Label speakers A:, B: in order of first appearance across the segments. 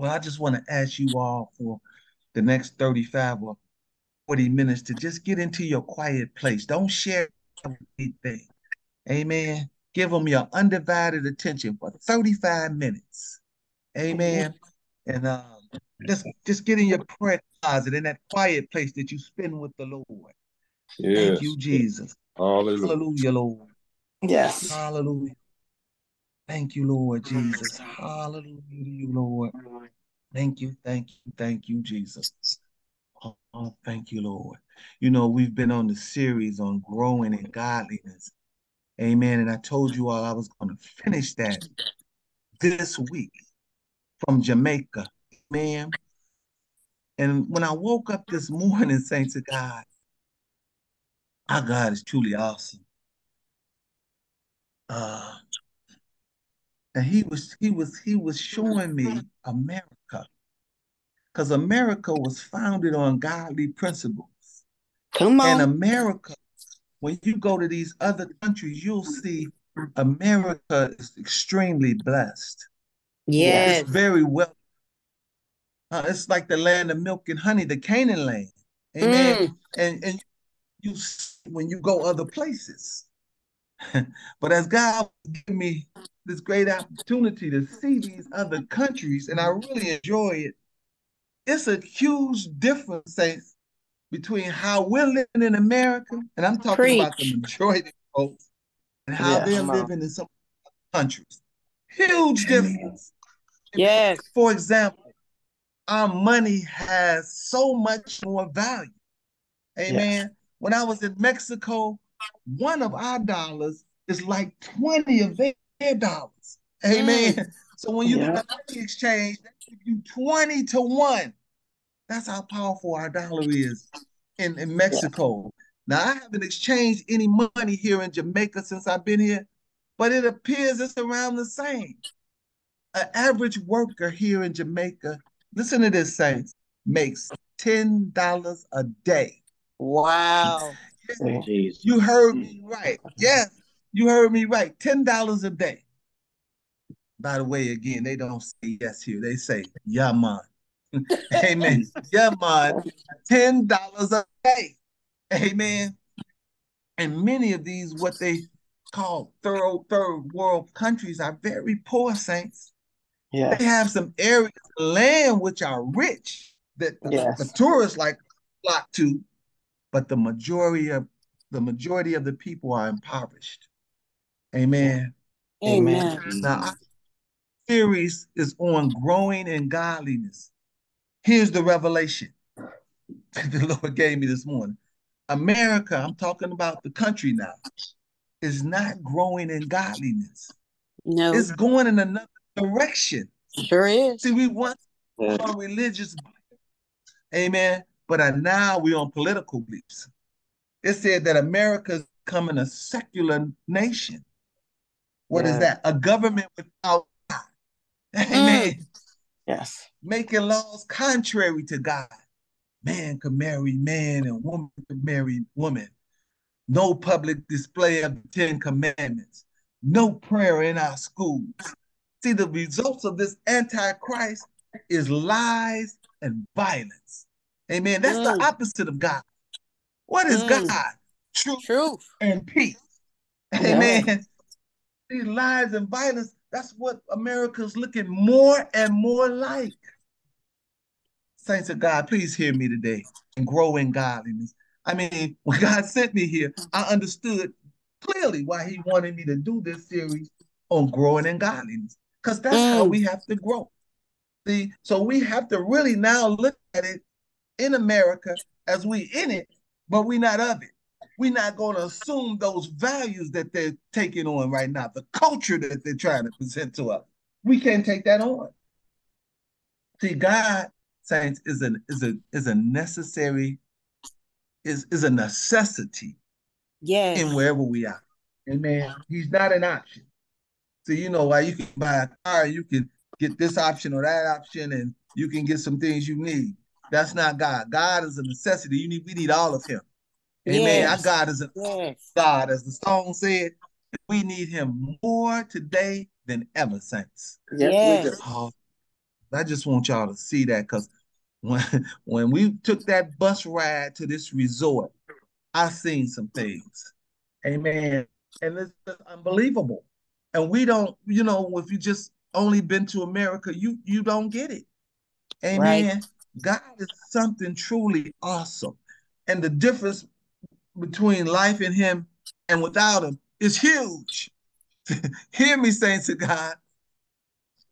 A: Well, I just want to ask you all for the next 35 or 40 minutes to just get into your quiet place. Don't share anything. Amen. Give them your undivided attention for 35 minutes. Amen. And um, just just get in your prayer closet in that quiet place that you spend with the Lord. Yes. Thank you, Jesus. Hallelujah. Hallelujah, Lord.
B: Yes.
A: Hallelujah. Thank you, Lord Jesus. Hallelujah to you, Lord. Thank you, thank you, thank you, Jesus. Oh, oh, thank you, Lord. You know, we've been on the series on growing in godliness. Amen. And I told you all I was going to finish that this week from Jamaica. Man. And when I woke up this morning, saying to God, our God is truly awesome. Uh, and he was he was he was showing me America because America was founded on godly principles.
B: Come on.
A: And America, when you go to these other countries, you'll see America is extremely blessed.
B: Yes.
A: It's very well. Uh, it's like the land of milk and honey, the Canaan land. Amen. Mm. And and you when you go other places. but as God gave me this great opportunity to see these other countries, and I really enjoy it, it's a huge difference eh, between how we're living in America, and I'm talking Preach. about the majority of folks, and how yeah, they're living in some countries. Huge difference.
B: Yes.
A: For example, our money has so much more value. Amen. Yes. When I was in Mexico, one of our dollars is like 20 of their, dollars. Amen. Mm. So when you yeah. get the exchange, they give you 20 to 1. That's how powerful our dollar is in, in Mexico. Yeah. Now, I haven't exchanged any money here in Jamaica since I've been here, but it appears it's around the same. An average worker here in Jamaica, listen to this, Saints, makes $10 a day.
B: Wow.
A: You heard me mm. right. Yes, you heard me right. $10 a day. By the way, again, they don't say yes here. They say, yeah, man. Amen. Yeah, man. Ten dollars a day. Amen. And many of these, what they call third third world countries, are very poor saints. Yeah. They have some areas of land which are rich that the, yes. the tourists like flock to, but the majority of the majority of the people are impoverished. Amen.
B: Amen.
A: Now, our series is on growing in godliness. Here's the revelation the Lord gave me this morning. America, I'm talking about the country now, is not growing in godliness.
B: No.
A: It's going in another direction.
B: Sure is.
A: See, we want on religious, amen, but uh, now we're on political beliefs. It said that America's becoming a secular nation. What yeah. is that? A government without God. Amen. Mm.
B: Yes.
A: Making laws contrary to God. Man can marry man and woman can marry woman. No public display of the Ten Commandments. No prayer in our schools. See, the results of this antichrist is lies and violence. Amen. That's mm. the opposite of God. What is mm. God?
B: Truth, Truth
A: and peace. Amen. Yeah. These lies and violence that's what America's looking more and more like. Saints of God, please hear me today and grow in godliness. I mean, when God sent me here, I understood clearly why He wanted me to do this series on growing in godliness, because that's mm. how we have to grow. See, so we have to really now look at it in America as we in it, but we not of it we're not going to assume those values that they're taking on right now, the culture that they're trying to present to us. We can't take that on. See, God, saints, is a is a is a necessary, is is a necessity.
B: Yes.
A: In wherever we are. Amen. He's not an option. So you know why you can buy a car, you can get this option or that option, and you can get some things you need. That's not God. God is a necessity. You need we need all of him. Amen. Yes. Our God is a yes. God, as the song said. We need him more today than ever, saints.
B: Yes. Oh,
A: I just want y'all to see that because when when we took that bus ride to this resort, I seen some things. Amen. And it's unbelievable. And we don't, you know, if you just only been to America, you you don't get it. Amen. Right. God is something truly awesome. And the difference between life in him and without him is huge. Hear me saying to God.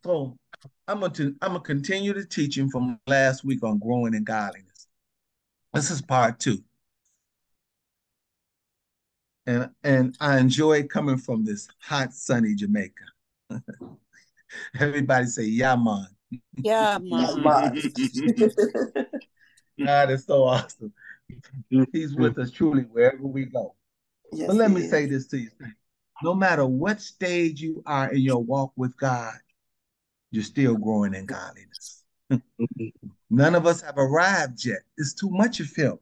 A: So I'm gonna I'm gonna continue the teaching from last week on growing in godliness. This is part two. And and I enjoy coming from this hot, sunny Jamaica. Everybody say, yeah, man.
B: Yeah, man.
A: God is so awesome. He's with us truly wherever we go. Yes, but let me is. say this to you. No matter what stage you are in your walk with God, you're still growing in godliness. None of us have arrived yet. It's too much of him.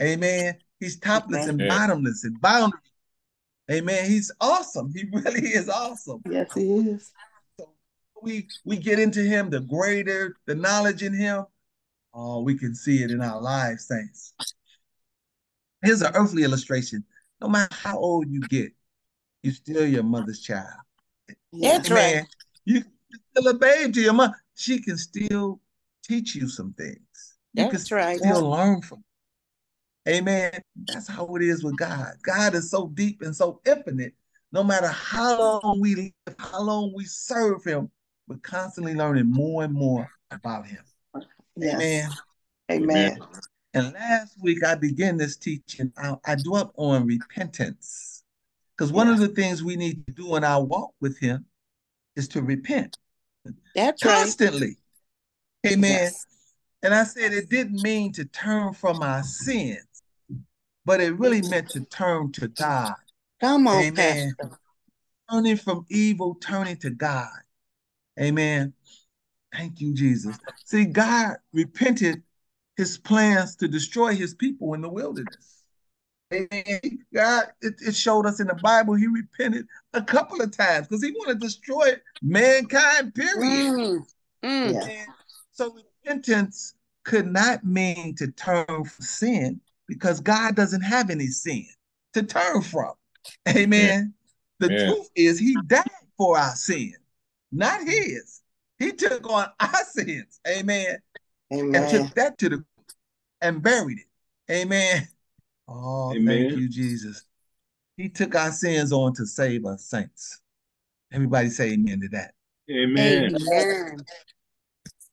A: Amen. He's topless Amen. and bottomless and boundary. Amen. He's awesome. He really is awesome.
C: Yes, he is.
A: We we get into him, the greater the knowledge in him, oh, we can see it in our lives, saints. Here's an earthly illustration. No matter how old you get, you're still your mother's child.
B: That's right.
A: You still a babe to your mom. She can still teach you some things. You
B: That's can right.
A: still learn from. Her. Amen. That's how it is with God. God is so deep and so infinite. No matter how long we live, how long we serve Him, we're constantly learning more and more about Him.
C: Yes. Amen. Amen.
A: And last week I began this teaching. I, I dwelt on repentance. Because one yes. of the things we need to do in our walk with Him is to repent.
B: That's
A: constantly. Right. Amen. Yes. And I said it didn't mean to turn from our sins, but it really meant to turn to God.
B: Come on, Amen. Pastor.
A: Turning from evil, turning to God. Amen. Thank you, Jesus. See, God repented his plans to destroy his people in the wilderness. And God, it, it, showed us in the Bible, he repented a couple of times because he wanted to destroy mankind, period. Mm, mm. So repentance could not mean to turn from sin because God doesn't have any sin to turn from. Amen. The yeah. truth is he died for our sin, not his. He took on our sins. Amen. Amen. And took that to the and buried it. Amen. Oh, Amen. thank you, Jesus. He took our sins on to save us, saints. Everybody say amen to that.
B: Amen. amen.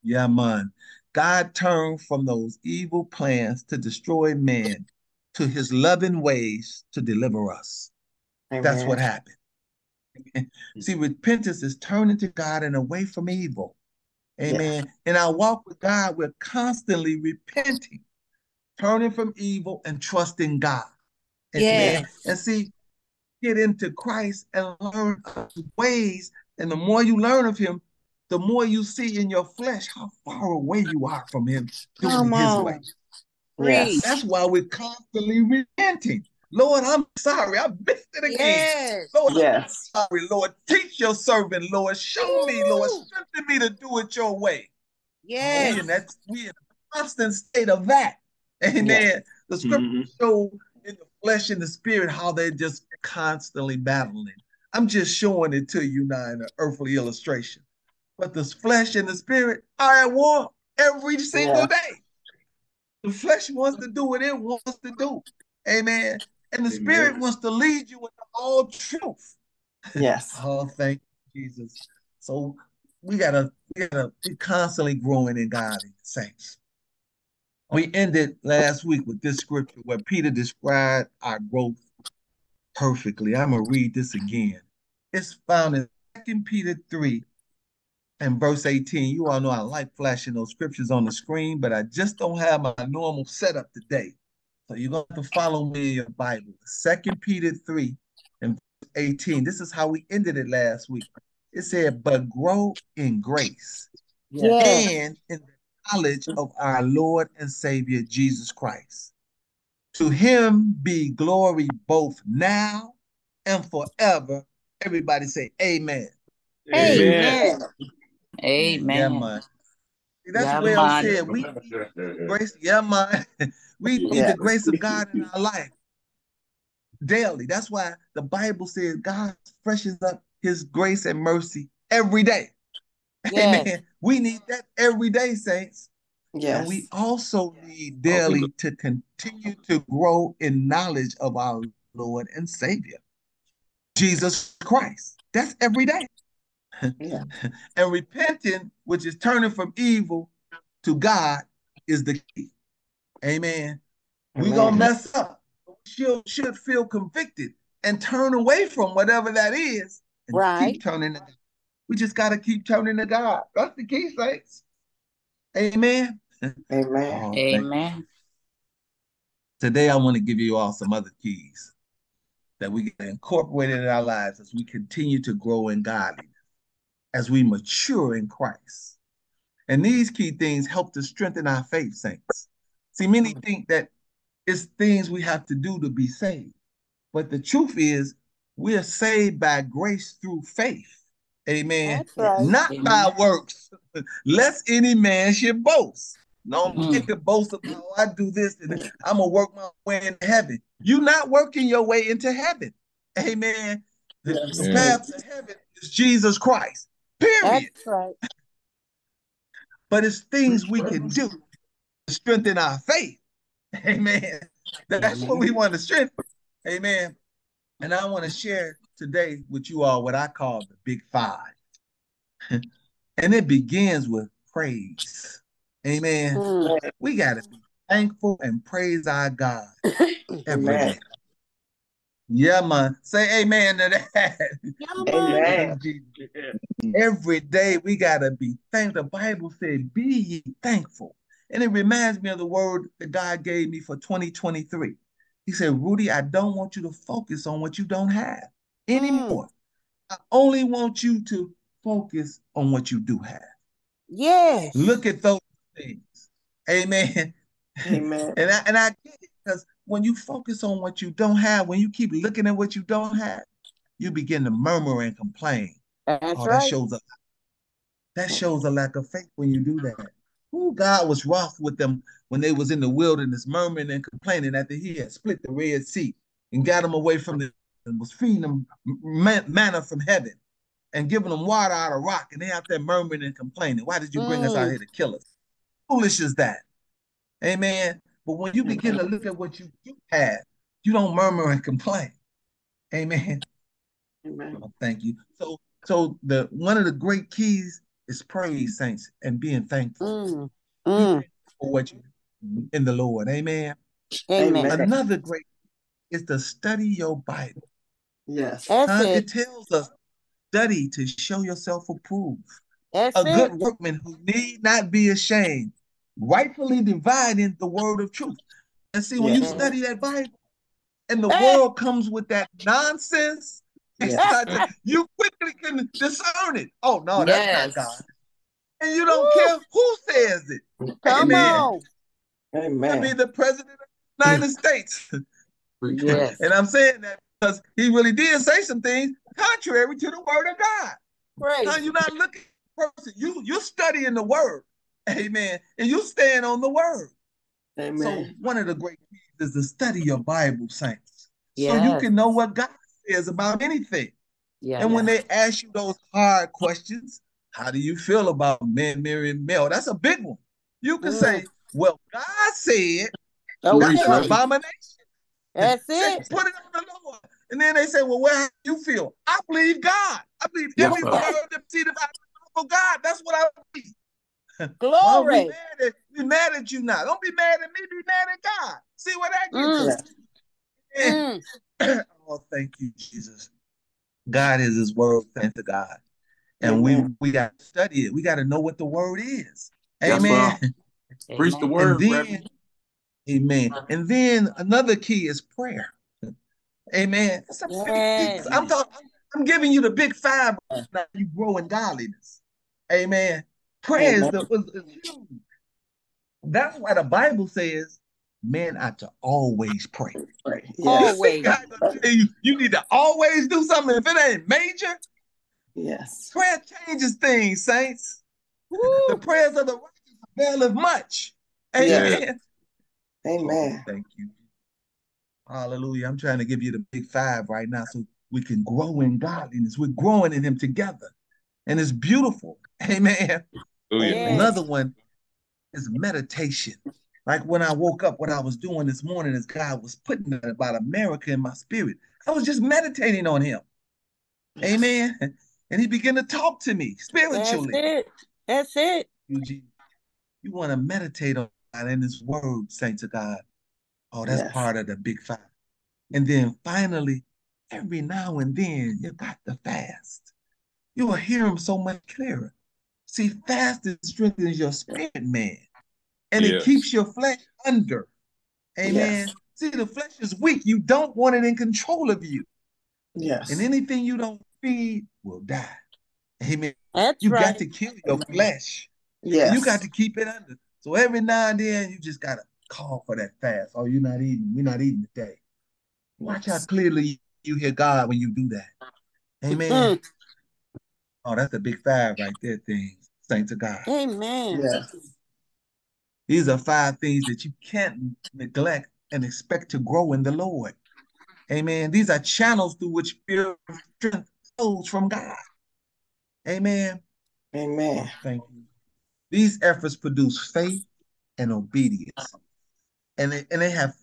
A: Yeah, man. God turned from those evil plans to destroy man to his loving ways to deliver us. Amen. That's what happened. See, repentance is turning to God and away from evil. Amen. Yes. In our walk with God, we're constantly repenting turning from evil and trusting God.
B: Yeah.
A: And see, get into Christ and learn his ways. And the more you learn of him, the more you see in your flesh how far away you are from him doing Come his on. way. Yes. That's why we're constantly repenting. Lord, I'm sorry. I missed it again.
B: Yes.
A: Lord, yes. I'm sorry, Lord. Teach your servant, Lord. Show Ooh. me, Lord. Strengthen me to do it your way.
B: Yes.
A: And that's we in a constant state of that. Amen. Yeah. The scripture mm-hmm. show in the flesh and the spirit how they're just constantly battling. I'm just showing it to you now in an earthly illustration. But the flesh and the spirit are at war every single yeah. day. The flesh wants to do what it wants to do. Amen. And the Amen. spirit wants to lead you into all truth.
C: Yes.
A: oh, thank you, Jesus. So we gotta, we gotta be constantly growing in God, saints. We ended last week with this scripture where Peter described our growth perfectly. I'm going to read this again. It's found in 2 Peter 3 and verse 18. You all know I like flashing those scriptures on the screen, but I just don't have my normal setup today. So you're going to follow me in your Bible. Second Peter 3 and 18. This is how we ended it last week. It said, but grow in grace yes. and in the knowledge of our Lord and Savior Jesus Christ. To him be glory both now and forever. Everybody say amen.
B: Amen. Amen.
A: amen. That's yeah, well man. said. We need grace. Yeah, man. we need yeah. the grace of God in our life daily. That's why the Bible says God freshens up his grace and mercy every day. Yes. Amen. We need that every day, saints. Yes. And we also need daily to continue to grow in knowledge of our Lord and Savior, Jesus Christ. That's every day. Yeah. and repenting, which is turning from evil to God, is the key. Amen. Amen. We're gonna mess up. We should feel convicted and turn away from whatever that is.
B: right.
A: Keep turning. To, we just gotta keep turning to God. That's the key, saints. Amen.
C: Amen.
B: Oh, Amen.
A: Today I want to give you all some other keys that we can incorporate in our lives as we continue to grow in godliness as we mature in Christ. And these key things help to strengthen our faith, saints. See, many think that it's things we have to do to be saved. But the truth is, we are saved by grace through faith. Amen. Right. Not Amen. by works, lest any man should boast. Don't mm. take a boast of how I do this and I'm gonna work my way into heaven. You're not working your way into heaven. Amen. The, the path to heaven is Jesus Christ. Period.
B: That's right.
A: But it's things we can do to strengthen our faith. Amen. That's what we want to strengthen. Amen. And I want to share today with you all what I call the big five. and it begins with praise. Amen. Mm. We got to be thankful and praise our God every day. Yeah, man. Say amen to that.
C: Amen.
A: Every day we gotta be thankful. The Bible said, "Be ye thankful," and it reminds me of the word that God gave me for 2023. He said, "Rudy, I don't want you to focus on what you don't have anymore. Mm. I only want you to focus on what you do have."
B: Yes.
A: Look at those things. Amen.
C: Amen.
A: and I and I get it because when you focus on what you don't have, when you keep looking at what you don't have, you begin to murmur and complain.
B: That's oh, right.
A: That shows a that shows a lack of faith when you do that. Who God was wroth with them when they was in the wilderness, murmuring and complaining after he had split the Red Sea and got them away from the and was feeding them manna from heaven and giving them water out of rock, and they out there murmuring and complaining. Why did you bring mm. us out mm. here to kill us? Foolish is that. Amen. But when you begin to look at what you do have, you don't murmur and complain. Amen.
C: Amen.
A: Oh, thank you. So, so the one of the great keys is praise, saints, and being thankful
B: mm. Mm.
A: for what you do in the Lord. Amen.
B: Amen.
A: Another great is to study your Bible.
C: Yes.
A: Uh, it. it. tells us study to show yourself approved.
B: That's
A: a
B: it.
A: good workman who need not be ashamed, rightfully dividing the word of truth. And see, when yeah. you study that Bible and the hey. world comes with that nonsense, yeah. to, you quickly can discern it. Oh, no, that's yes. not God. And you don't Woo. care who says it.
B: Come Amen. on.
C: Amen.
A: I mean, the president of the United mm. States.
B: Yes.
A: and I'm saying that because he really did say some things contrary to the word of God.
B: Right.
A: Now you're not looking at a person. You you're studying the word. Amen. And you stand on the word.
C: Amen.
A: So one of the great things is to study your Bible, saints. Yes. So you can know what God says about anything. Yeah, and when they ask you those hard questions, how do you feel about men marrying male? That's a big one. You can mm. say, Well, God said
B: oh,
A: that's an abomination.
B: That's it.
A: Put it on the Lord. And then they say, Well, where do you feel? I believe God. I believe every word that see the for God. That's what I
B: believe. Glory.
A: be, mad at, be mad at you now. Don't be mad at me. Be mad at God. See what that gets mm. mm. oh, thank you, Jesus. God is His word. Thank to God, and Amen. we we got to study it. We got to know what the word is. Amen.
D: Yes, Preach the word.
A: And then, amen. And then another key is prayer. Amen. Yes. I'm talking. I'm giving you the big five. Now you grow in godliness. Amen. Prayer Amen. Is, the, is huge. That's why the Bible says men ought to always pray.
C: pray. Yes.
B: Always.
A: You, you need to always do something. If it ain't major,
C: yes.
A: Prayer changes things, saints. Woo. The prayers of the righteous availeth much. Amen.
C: Amen.
A: Thank you. Hallelujah. I'm trying to give you the big five right now so we can grow in godliness. We're growing in him together. And it's beautiful. Amen.
B: Yes.
A: Another one is meditation. Like when I woke up, what I was doing this morning is God was putting it about America in my spirit. I was just meditating on him. Amen. And he began to talk to me spiritually.
B: That's it. That's it.
A: You, you want to meditate on God in his word, saints of God. Oh, that's
C: Yes.
A: part of the big five. And then finally, every now and then, you got to fast. You will hear him so much clearer. See, fasting strengthens your spirit, man. And it keeps your flesh under. Amen.
C: Yes.
A: See, the flesh is weak. You don't want it in control of you.
C: Yes.
A: And anything you don't feed will die. Amen.
B: That's
A: You
B: right.
A: got to kill your flesh.
C: Yes.
A: You got to keep it under. So every now and then you just gotta call for that fast. Oh, you're not eating. We're not eating today. Watch how clearly you hear God when you do that. Amen.
B: Mm.
A: Oh, that's a big five right there, things. Saints of God.
B: Amen.
C: Yes.
A: These are five things that you can't neglect and expect to grow in the Lord. Amen. These are channels through which spiritual strength flows from God. Amen.
C: Amen.
A: Thank you. These efforts produce faith and obedience. And they, and they have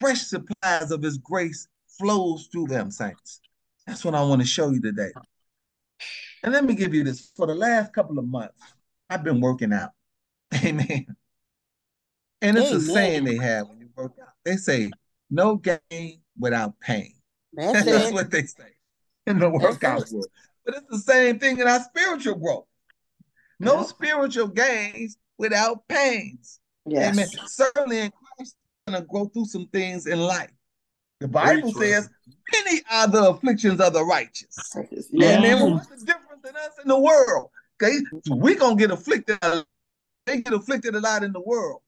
A: fresh supplies of his grace flows through them, saints. That's what I want to show you today. And let me give you this. For the last couple of months, I've been working out. Amen. And it's a
B: Amen.
A: saying they have when you work out. They say, no gain without pain.
B: That's
A: That's what they say in the workout world. But it's the same thing in our spiritual growth. No
C: Yeah.
A: spiritual gains without pains.
C: Yes.
A: Amen. Certainly in Christ, we're going to go through some things in life. The Bible says, many are the afflictions of the righteous.
C: Yeah.
A: Amen. Well, what's the difference in us in the world? Okay. We're going to get afflicted. They get afflicted a lot in the world.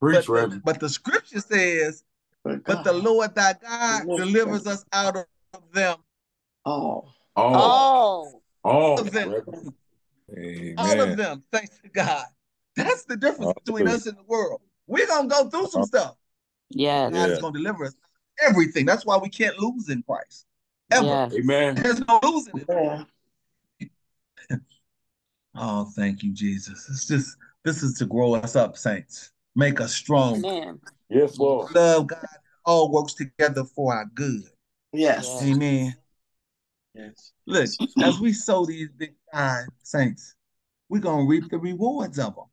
A: But,
D: Preach,
A: the,
D: Reverend.
A: but the scripture says,
C: But
A: but the Lord thy God
C: Delivers
A: delivers us out of them.
C: all.
D: All,
B: Oh,
D: all,
A: of them.
D: Reverend.
A: All of them, thanks to God. That's the difference between
D: Hallelujah.
A: us and the world. We're going to go through some uh-huh. stuff.
B: yes.
A: God is going to deliver us everything. That's why we can't lose in Christ. Ever.
B: Yes.
D: Amen.
A: There's no losing it.
C: Yeah.
A: Oh, thank you, Jesus. It's just, this is to grow us up, saints. Make us strong.
B: Amen.
D: Yes, Lord.
A: Love God. All works together for our good.
C: Yes.
B: Yes.
A: Amen.
C: Yes.
A: Look, as we sow these big five saints, we're going to reap the rewards of them.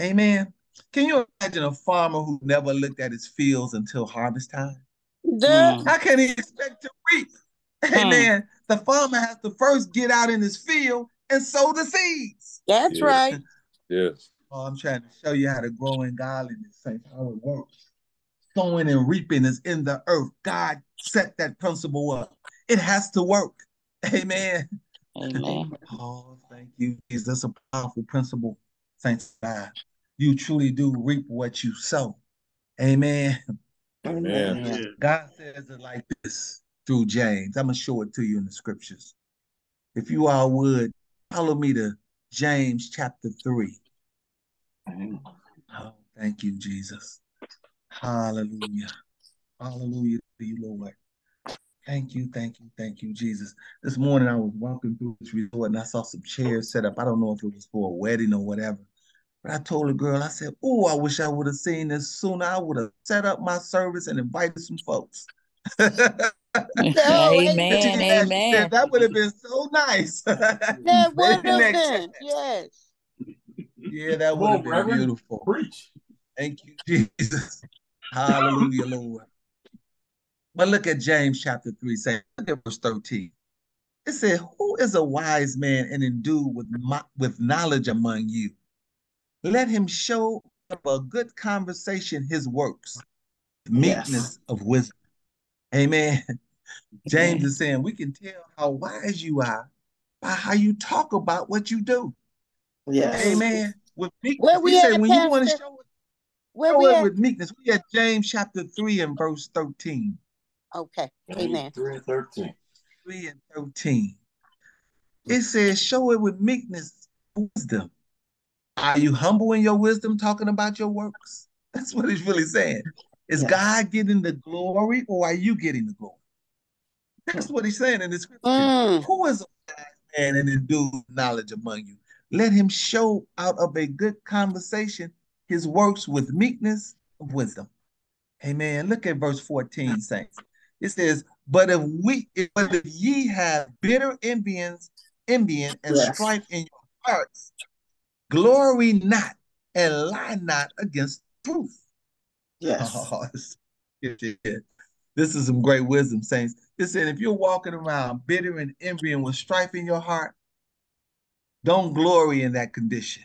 A: Amen. Can you imagine a farmer who never looked at his fields until harvest time?
B: The,
C: Mm.
A: How can he expect to reap? Amen. The farmer has to first get out in his field and sow the seeds.
B: that's
D: Yeah.
B: right.
D: Yes.
A: Oh, I'm trying to show you how to grow in godliness, saints, how it works. Sowing and reaping is in the earth. God set that principle up. It has to work. Amen.
B: Amen.
A: Oh, thank you. Jesus. That's a powerful principle, saints. God. You truly do reap what you sow. Amen.
C: Amen.
B: Yeah.
A: God says it like this through James. I'm going to show it to you in the scriptures. If you all would, follow me to James chapter 3. Mm-hmm. Oh, thank you, Jesus. Hallelujah. Hallelujah to you, Lord. Thank you, thank you, thank you, Jesus. This morning I was walking through this resort and I saw some chairs set up. I don't know if it was for a wedding or whatever. But I told the girl, I said, Oh, I wish I would have seen this sooner. I would have set up my service and invited some folks.
B: Oh,
E: Amen.
A: She said,
E: Amen.
A: that would have been so nice.
B: That would have been. Yes.
A: Yeah, that would have been
D: Reverend.
A: beautiful.
D: Preach.
A: Thank you, Jesus. Hallelujah, Lord. But look at James chapter 3, say, look at verse 13. It said, Who is a wise man and endued with, mo- with knowledge among you? Let him show of a good conversation his works,
C: Yes.
A: meekness of wisdom. Amen. James is saying, We can tell how wise you are by how you talk about what you do.
C: Yes.
A: Amen. With meekness.
B: Where we
A: he said,
B: at,
A: when you want to show it,
B: Where
A: show
B: we
A: it
B: at?
A: with meekness. We at James chapter 3 and verse 13.
B: Okay. Amen.
D: 3 and 13.
A: 3 and 13. It says, show it with meekness, wisdom. Are you humble in your wisdom talking about your works? That's what he's really saying. Is
C: Yes.
A: God getting the glory or are you getting the glory? That's what he's saying in the scripture.
B: Mm.
A: Who is a wise man and endued knowledge among you? Let him show out of a good conversation his works with meekness of wisdom. Amen. Look at verse 14, saints. It says, But if we if, but if ye have bitter envyings, envying and
C: Yes.
A: strife in your hearts, glory not and lie not against truth.
C: Yes.
A: Oh, it's- it- it- this is some great wisdom, saints. It said, if you're walking around bitter and envying with strife in your heart, don't glory in that condition.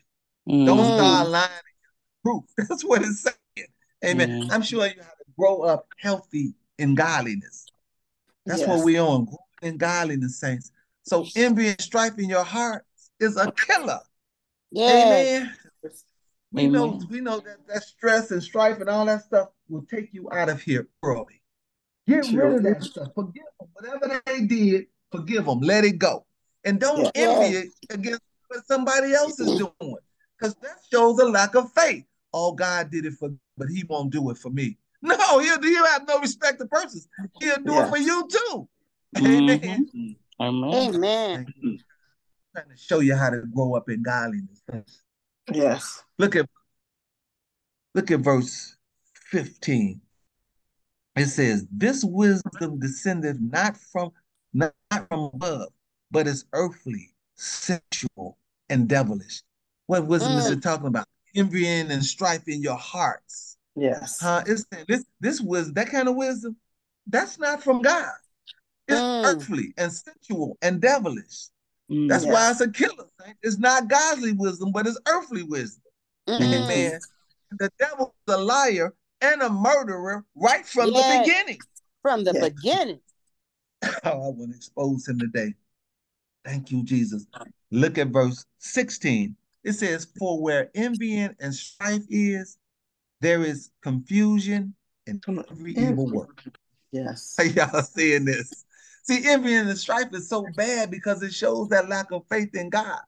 A: Don't
B: Mm.
A: start lying against truth. That's what it's saying. Amen.
B: Mm.
A: I'm sure you have to grow up healthy in godliness. That's what
C: Yes.
A: we on, growing in godliness, saints. So envy and strife in your heart is a killer.
B: Yes.
A: Amen. We know we know that that stress and strife and all that stuff will take you out of here early. Get rid of that stuff. Forgive them. Whatever they did, forgive them. Let it go. And don't
C: Yeah.
A: envy it against what somebody else is doing. Because that shows a lack of faith. Oh, God did it for but he won't do it for me. No, he'll, he'll have no respect to persons. He'll do it for you too.
B: Mm-hmm.
A: Amen.
B: Amen. Amen.
A: Trying to show you how to grow up in godliness.
C: Yes.
A: Look at look at verse 15. It says, This wisdom descended not from not from above, but is earthly, sensual, and devilish. What wisdom is it talking about? Envying and strife in your hearts.
C: Yes.
A: Huh? It's this this wisdom, that kind of wisdom, that's not from God. It's
B: Mm.
A: earthly and sensual and devilish.
B: Mm.
A: That's
C: Yes.
A: why it's a killer. It's not godly wisdom, but it's earthly wisdom.
B: Mm.
A: Amen. The devil's a liar and a murderer right from
B: Yes.
A: the beginning.
B: From the
C: Yes.
B: beginning.
A: Oh, I want to expose him today. Thank you, Jesus. Look at verse 16. It says, For where envying and strife is, there is confusion and every evil work.
C: Yes.
A: Are y'all seeing this? See, envying and strife is so bad because it shows that lack of faith in God.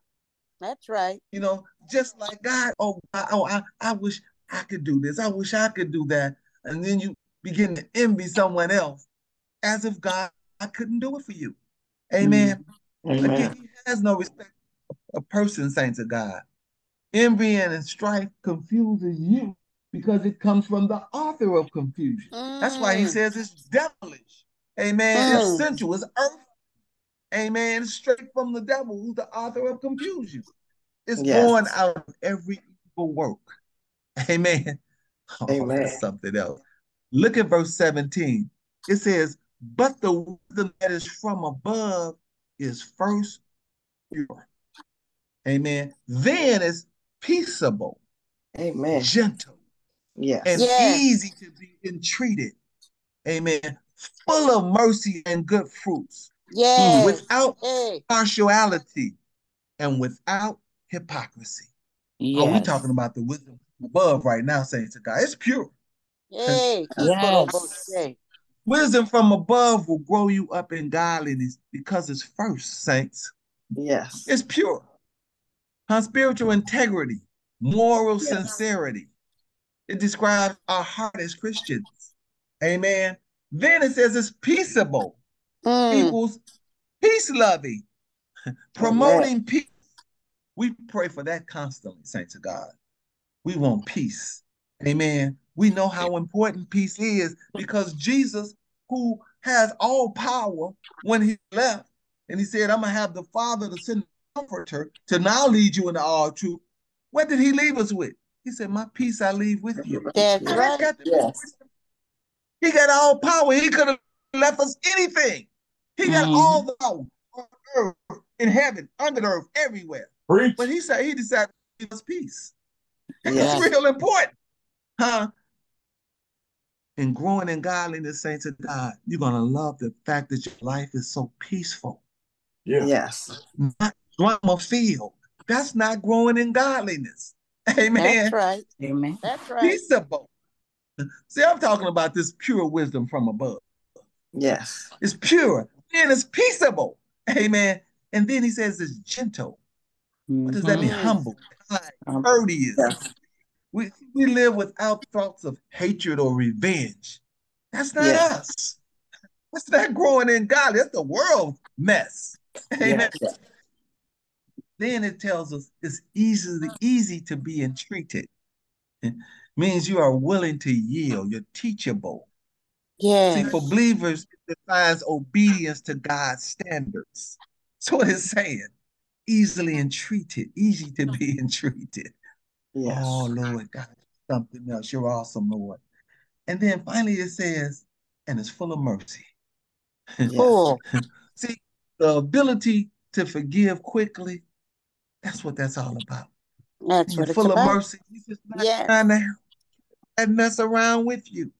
B: That's right.
A: You know, just like God, oh, I, oh, I, I wish I could do this. I wish I could do that. And then you begin to envy someone else as if God I couldn't do it for you. Amen. Again,
C: Amen.
A: he has no respect a person, saints of God. Envy and strife confuses you because it comes from the author of confusion. That's why he
B: Mm.
A: says it's devilish. Amen.
B: Mm.
A: It's sensual. It's earth. Amen. Straight from the devil, who's the author of confusion. It's
C: Yes.
A: born out of every evil work. Amen. Oh,
C: Amen.
A: that's something else. Look at verse 17. It says, But the wisdom that is from above is first pure. Amen. Then it's peaceable,
C: Amen.
A: gentle,
C: Yes.
A: and
B: Yes.
A: easy to be entreated. Amen. Full of mercy and good fruits,
B: Yes.
A: without
B: Hey.
A: partiality and without hypocrisy.
B: Yes.
A: Oh, we talking about the wisdom above right now, saints to God. It's pure.
B: Hey. Yes.
A: Wisdom from above will grow you up in godliness because it's first, saints.
C: Yes.
A: It's pure. Huh? Spiritual integrity, moral
C: Yes.
A: sincerity. It describes our heart as Christians. Amen. Then it says it's peaceable,
B: Mm.
A: equals peace loving, promoting peace. We pray for that constantly, saints of God. We want peace. Amen. We know how important peace is because Jesus, who has all power when he left, and he said, I'm going to have the Father to send a comforter to now lead you into all truth. What did he leave us with? He said, My peace I leave with you.
B: That's
A: Now,
B: right.
A: got
C: Yes.
A: He got all power. He could have left us anything. He got
B: Mhm.
A: all the power on earth, in heaven, under the earth, everywhere.
D: Preach.
A: But he said he decided to give us peace. That's
C: Yes.
A: real important. Huh? And growing in godliness, saints of God, you're gonna love the fact that your life is so peaceful,
D: Yeah.
C: Yes.
A: not drama filled. That's not growing in godliness. Amen.
B: That's right.
C: Amen.
B: That's right.
A: Peaceable. See, I'm talking about this pure wisdom from above.
C: Yes.
A: It's pure and it's peaceable. Amen. And then he says it's gentle. What does that mean?
B: Mhm.
A: Humble, kind,
B: Um,
A: courteous. We, we live without thoughts of hatred or revenge. That's not us. That's not growing in God. That's the world mess. Amen. Then it tells us it's easily easy to be entreated. It means you are willing to yield. You're teachable. Yeah.
B: See,
A: for believers, it defines obedience to God's standards. That's what it's saying. Easily entreated, easy to be entreated.
C: Yes.
A: Oh, Lord God, something else. You're awesome, Lord. And then finally it says, and it's full of mercy.
C: Yes.
B: Full.
A: See, the ability to forgive quickly, that's what that's all about.
B: That's
A: You're
B: what it's
A: full of
B: about.
A: mercy. He's just not
B: Yes.
A: trying to and mess around with you.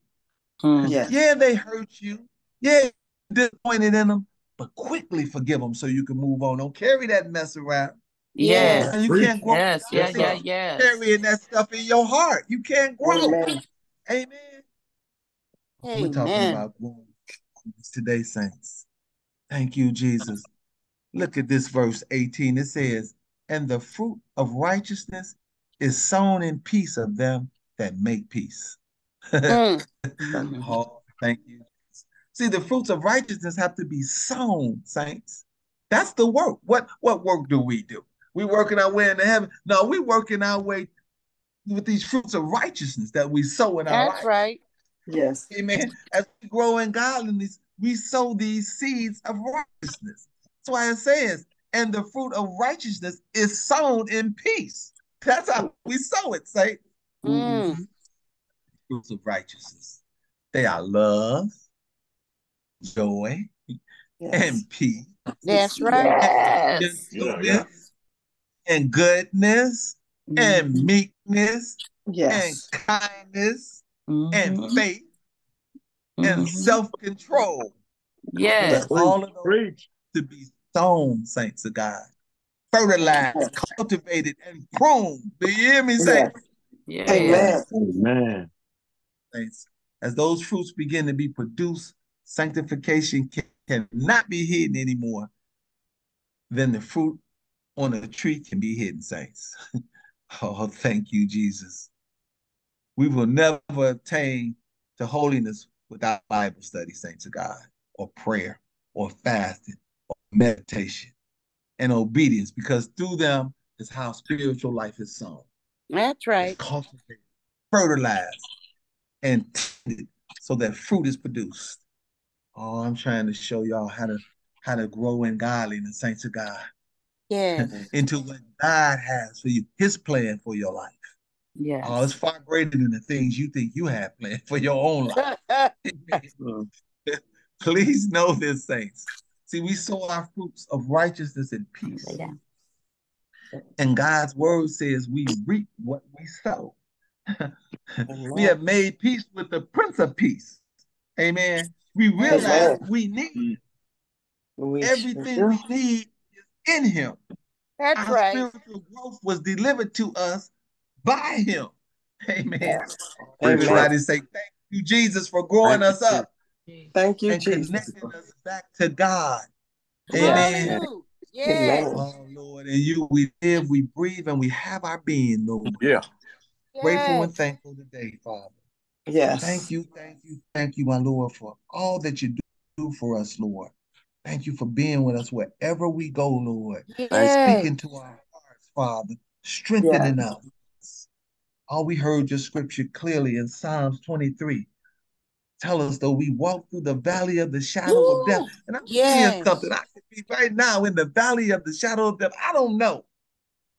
B: Mm.
C: Yes.
A: Yeah, they hurt you. Yeah, disappointed in them, but quickly forgive them so you can move on. Don't carry that mess around.
B: Yes.
A: And you can't grow
B: Yes. Yeah.
A: Yes,
B: Yeah.
A: carrying that stuff in your heart. You can't grow.
C: Amen.
A: Amen. We're talking about growing today, saints. Thank you, Jesus. Look at this verse 18. It says, And the fruit of righteousness is sown in peace of them that make peace.
B: Mm.
A: Oh, thank you. See, the fruits of righteousness have to be sown, saints. That's the work. What what work do we do? We working our way into heaven. No, we working our way with these fruits of righteousness that we sow in our life.
B: That's
A: life.
B: right.
C: Yes.
A: Amen. As we grow in godliness, we sow these seeds of righteousness. That's why it says, and the fruit of righteousness is sown in peace. That's how we sow it, say.
B: Mm.
A: Fruits of righteousness. They are love, joy,
C: Yes.
A: and peace,
B: That's right.
A: and
B: Yes.
A: gentleness, and goodness, and meekness, and
C: Yes.
A: kindness,
B: Mhm.
A: and faith, and
B: Mhm.
A: self-control.
B: Yes.
A: All of those to be sown, saints of God, fertilized, cultivated, and pruned. Do you hear me say,
C: Yes.
B: Yes.
C: Amen.
D: Amen.
A: saints? As those fruits begin to be produced, sanctification can, cannot be hidden anymore. Then the fruit on a tree can be hidden, saints. oh, thank you, Jesus. We will never attain to holiness without Bible study, saints of God, or prayer, or fasting, or meditation, and obedience, because through them is how spiritual life is sown.
B: That's right.
A: cultivated, fertilized, and tended so that fruit is produced. Oh, I'm trying to show y'all how to how to grow in godliness, saints of God,
B: Yeah.
A: into what God has for you, His plan for your life.
B: Yeah.
A: Oh, it's far greater than the things you think you have planned for your own life. Please know this, saints. See, we sow our fruits of righteousness and peace.
B: Yeah.
A: And God's word says we reap what we sow. we have made peace with the Prince of Peace. Amen. We realize
C: Amen.
A: we need mm.
C: We
A: everything
C: sure
A: we need is in Him.
B: That's
A: Our
B: right.
A: spiritual growth was delivered to us by Him. Amen.
C: Yes.
A: Everybody say, Thank you, Jesus, for growing
D: Thank
A: us
D: you,
A: up
C: Thank you,
A: and
C: Jesus.
A: connecting us back to God.
C: Yes.
A: Amen.
B: Hallelujah. Yes.
A: Oh, Lord, and you, we live, we breathe, and we have our being, Lord.
D: Yeah.
A: Grateful and thankful today, Father.
C: Yes.
A: Thank you, thank you, thank you, my Lord, for all that you do for us, Lord. Thank you for being with us wherever we go, Lord.
B: Yes.
A: Speaking to our hearts, Father, strengthening us. All we heard your scripture clearly in Psalms 23. Tell us, though, we walk through the valley of the shadow of death. And I'm
B: yes.
A: seeing something. I could be right now in the valley of the shadow of death. I don't know.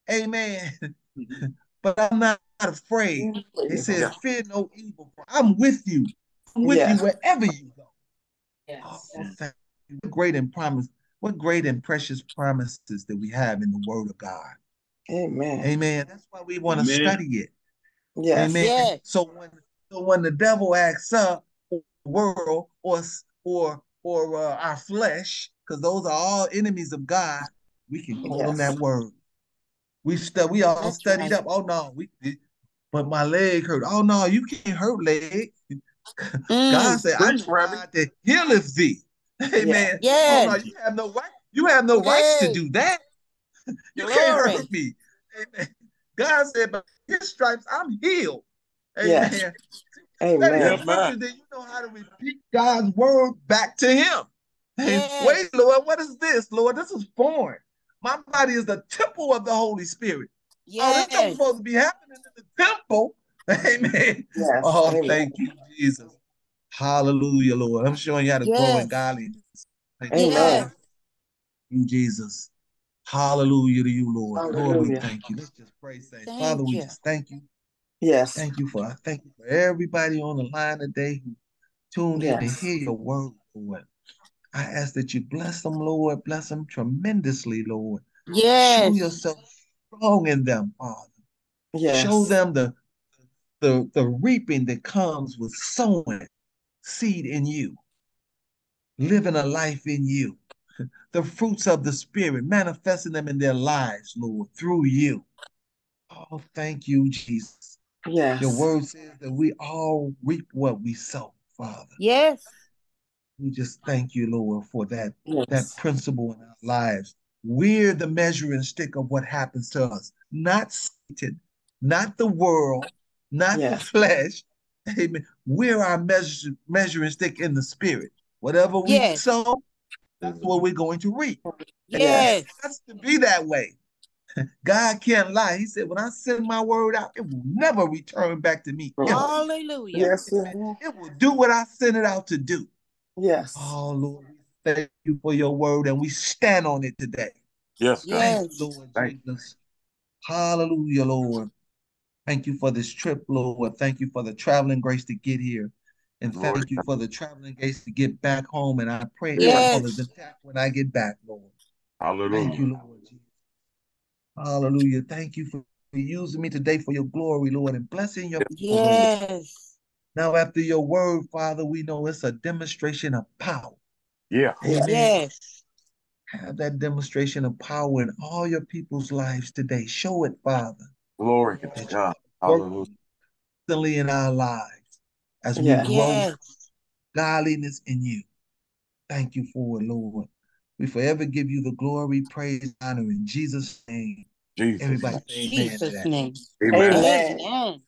A: Amen. but I'm not afraid. He says,
D: Yeah.
A: Fear no evil, for I'm with you. I'm with
C: Yes.
A: you wherever you go.
B: Yes.
A: Oh, thank you. What great and promise, what great and precious promises that we have in the Word of God.
C: Amen.
A: Amen. That's why we want to study it.
C: Yes.
A: Amen.
B: Yes.
A: So when so when the devil acts up, the world or or or uh, our flesh, because those are all enemies of God, we can quote them
C: Yes.
A: that word. We stu- we all
B: That's
A: studied
B: right.
A: up. Oh no, we but my leg hurt. Oh no, you can't hurt leg. God
B: Mm.
A: said, I'm
D: Preach,
A: the
D: Rabbi.
A: God that healeth thee. Amen. Oh no, you have no right. You have no rights to do that. You can't hurt me. Amen. God said, by his stripes, I'm healed. Amen.
C: Yes.
A: Study
C: Amen.
D: Yeah,
A: scripture,
D: man.
A: then you know how to repeat God's word back to him. Hey, Wait, Lord, what is this, Lord? This is foreign. My body is the temple of the Holy Spirit. Oh, this is supposed to be happening in the temple. Amen.
C: Yes.
A: Oh,
C: Amen.
A: thank you, Jesus. Hallelujah, Lord. I'm showing you how to grow in
B: Yes.
A: godliness. Thank
C: Amen.
B: Yes.
A: you, Jesus. Hallelujah to you, Lord. Lord, we thank you. Let's just pray, say,
B: Thank
A: Father, we
B: you.
A: just thank you.
C: Yes.
A: Thank you for thank you for everybody on the line today who tuned in to hear your word, Lord. I ask that you bless them, Lord. Bless them tremendously, Lord.
B: Yes.
A: Show yourself strong in them, Father.
C: Yes.
A: Show them the, the, the reaping that comes with sowing seed in you, living a life in you, the fruits of the Spirit, manifesting them in their lives, Lord, through you. Oh, thank you, Jesus.
C: Yes.
A: Your word says that we all reap what we sow, Father.
B: Yes.
A: We just thank you, Lord, for that, that principle in our lives. We're the measuring stick of what happens to us, not Satan, not the world, not the flesh. Amen. We're our measure, measuring stick in the spirit. Whatever we
B: Yes.
A: sow, that's what we're going to reap.
B: Yes.
A: It has to be that way. God can't lie. He said, when I send my word out, it will never return back to me.
B: Hallelujah.
C: Yes. it will.
A: It will do what I sent it out to do.
C: Yes.
A: Oh, Lord, we thank you for your word and we stand on it today.
D: Yes, God.
A: Thank
B: Yes.
A: you, Lord
D: Thank
A: Jesus. Hallelujah, Lord. Thank you for this trip, Lord. Thank you for the traveling grace to get here. And
D: Lord.
A: thank you for the traveling grace to get back home. And I pray
B: Yes.
A: all is intact when I get back, Lord.
D: Hallelujah.
A: Thank you, Lord Jesus. Hallelujah. Thank you for using me today for your glory, Lord, and blessing your people,
B: Yes.
A: Now, after your word, Father, we know it's a demonstration of power.
D: Yeah.
A: Amen.
B: Yes.
A: Have that demonstration of power in all your people's lives today. Show it, Father,
D: Glory to God. Hallelujah.
A: constantly in our lives as we
C: Yes.
A: grow
B: Yes.
A: godliness in you. Thank you for it, Lord. We forever give you the glory, praise, honor in Jesus' name.
D: Jesus.
A: Everybody say amen
B: Jesus' name.
D: Amen.
C: Amen.
B: Amen.